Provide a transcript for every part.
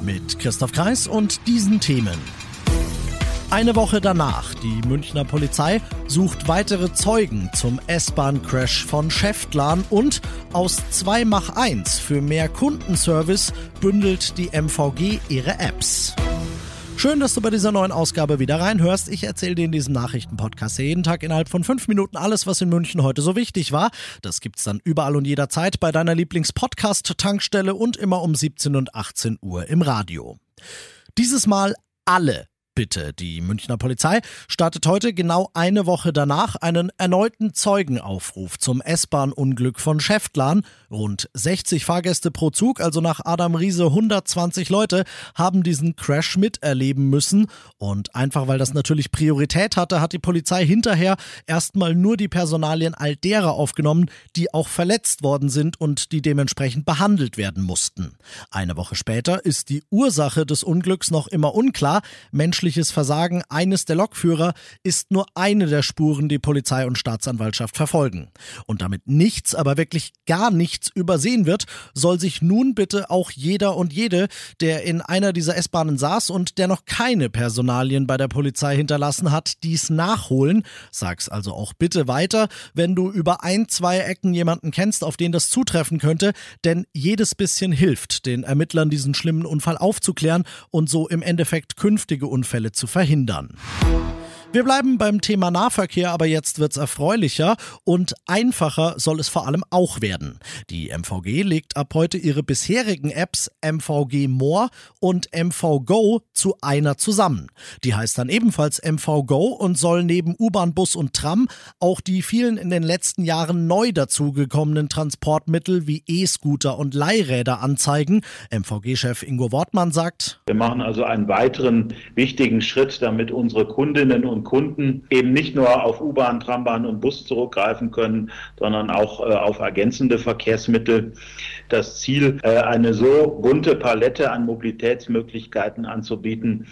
Mit Christoph Kreis und diesen Themen. Eine Woche danach, die Münchner Polizei sucht weitere Zeugen zum S-Bahn-Crash von Schäftlern und aus 2 mach 1 für mehr Kundenservice bündelt die MVG ihre Apps. Schön, dass du bei dieser neuen Ausgabe wieder reinhörst. Ich erzähle dir in diesem Nachrichtenpodcast jeden Tag innerhalb von fünf Minuten alles, was in München heute so wichtig war. Das gibt's dann überall und jederzeit bei deiner Lieblingspodcast-Tankstelle und immer um 17 und 18 Uhr im Radio. Dieses Mal alle Bitte. Die Münchner Polizei startet heute genau eine Woche danach einen erneuten Zeugenaufruf zum S-Bahn-Unglück von Schäftlern. Rund 60 Fahrgäste pro Zug, also nach Adam Riese 120 Leute, haben diesen Crash miterleben müssen. Und einfach weil das natürlich Priorität hatte, hat die Polizei hinterher erstmal nur die Personalien all derer aufgenommen, die auch verletzt worden sind und die dementsprechend behandelt werden mussten. Eine Woche später ist die Ursache des Unglücks noch immer unklar. Menschlich menschliches Versagen eines der Lokführer ist nur eine der Spuren, die Polizei und Staatsanwaltschaft verfolgen. Und damit nichts, aber wirklich gar nichts übersehen wird, soll sich nun bitte auch jeder und jede, der in einer dieser S-Bahnen saß und der noch keine Personalien bei der Polizei hinterlassen hat, dies nachholen. Sag's also auch bitte weiter, wenn du über ein, zwei Ecken jemanden kennst, auf den das zutreffen könnte, denn jedes bisschen hilft, den Ermittlern diesen schlimmen Unfall aufzuklären und so im Endeffekt künftige Unfälle Unfälle zu verhindern. Wir bleiben beim Thema Nahverkehr, aber jetzt wird's erfreulicher und einfacher soll es vor allem auch werden. Die MVG legt ab heute ihre bisherigen Apps MVG More und MV Go zu einer zusammen. Die heißt dann ebenfalls MV Go und soll neben U-Bahn, Bus und Tram auch die vielen in den letzten Jahren neu dazugekommenen Transportmittel wie E-Scooter und Leihräder anzeigen. MVG-Chef Ingo Wortmann sagt, wir machen also einen weiteren wichtigen Schritt, damit unsere Kundinnen und und Kunden eben nicht nur auf U-Bahn, Trambahn und Bus zurückgreifen können, sondern auch äh, auf ergänzende Verkehrsmittel. Das Ziel, äh, eine so bunte Palette an Mobilitätsmöglichkeiten anzubieten,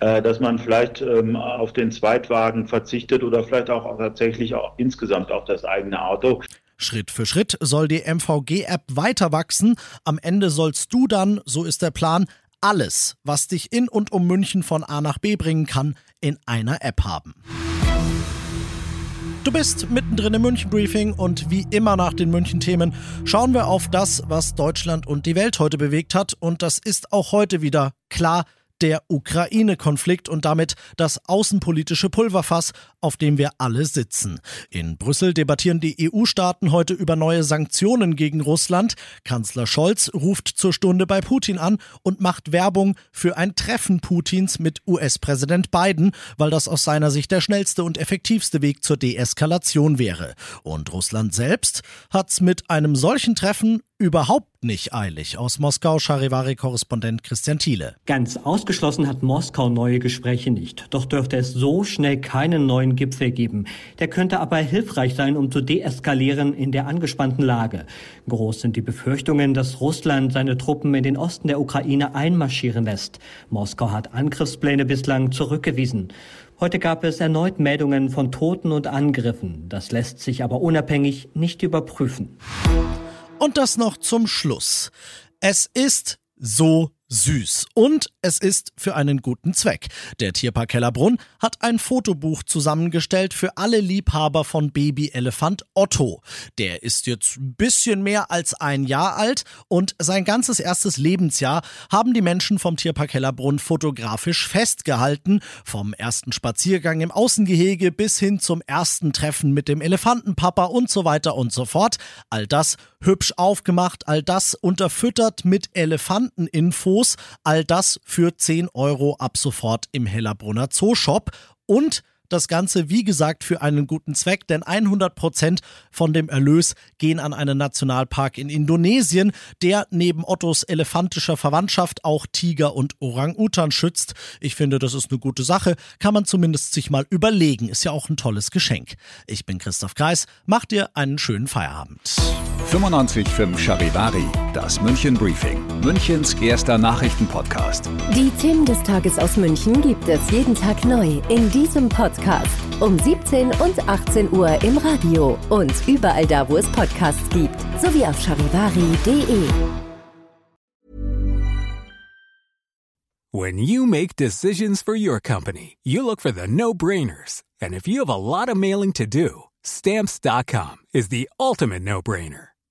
äh, dass man vielleicht ähm, auf den Zweitwagen verzichtet oder vielleicht auch tatsächlich auch insgesamt auf das eigene Auto. Schritt für Schritt soll die MVG-App weiter wachsen. Am Ende sollst du dann, so ist der Plan, alles, was dich in und um München von A nach B bringen kann, in einer App haben. Du bist mittendrin im München Briefing und wie immer nach den München Themen schauen wir auf das, was Deutschland und die Welt heute bewegt hat und das ist auch heute wieder klar der Ukraine-Konflikt und damit das außenpolitische Pulverfass, auf dem wir alle sitzen. In Brüssel debattieren die EU-Staaten heute über neue Sanktionen gegen Russland. Kanzler Scholz ruft zur Stunde bei Putin an und macht Werbung für ein Treffen Putins mit US-Präsident Biden, weil das aus seiner Sicht der schnellste und effektivste Weg zur Deeskalation wäre. Und Russland selbst hat's mit einem solchen Treffen überhaupt nicht eilig. Aus Moskau Charivari-Korrespondent Christian Thiele. Ganz ausgeschlossen hat Moskau neue Gespräche nicht. Doch dürfte es so schnell keinen neuen Gipfel geben. Der könnte aber hilfreich sein, um zu deeskalieren in der angespannten Lage. Groß sind die Befürchtungen, dass Russland seine Truppen in den Osten der Ukraine einmarschieren lässt. Moskau hat Angriffspläne bislang zurückgewiesen. Heute gab es erneut Meldungen von Toten und Angriffen. Das lässt sich aber unabhängig nicht überprüfen. Und das noch zum Schluss. Es ist so süß. Und es ist für einen guten Zweck. Der Tierpark Hellerbrunn hat ein Fotobuch zusammengestellt für alle Liebhaber von Babyelefant Otto. Der ist jetzt ein bisschen mehr als ein Jahr alt und sein ganzes erstes Lebensjahr haben die Menschen vom Tierpark Hellerbrunn fotografisch festgehalten. Vom ersten Spaziergang im Außengehege bis hin zum ersten Treffen mit dem Elefantenpapa und so weiter und so fort. All das hübsch aufgemacht, all das unterfüttert mit Elefanteninfos. All das für 10 Euro ab sofort im Hellerbrunner Zooshop. Und Das Ganze, wie gesagt, für einen guten Zweck, denn 100 Prozent von dem Erlös gehen an einen Nationalpark in Indonesien, der neben Ottos elefantischer Verwandtschaft auch Tiger und Orang-Utan schützt. Ich finde, das ist eine gute Sache. Kann man zumindest sich mal überlegen. Ist ja auch ein tolles Geschenk. Ich bin Christoph Kreis. Macht dir einen schönen Feierabend. 95.5 Charivari, das München Briefing, Münchens erster Nachrichtenpodcast. Die Themen des Tages aus München gibt es jeden Tag neu in diesem Podcast. Um 17 und 18 Uhr im Radio und überall da, wo es Podcasts gibt, sowie auf charivari.de. When you make decisions for your company, you look for the no-brainers. And if you have a lot of mailing to do, stamps.com is the ultimate no-brainer.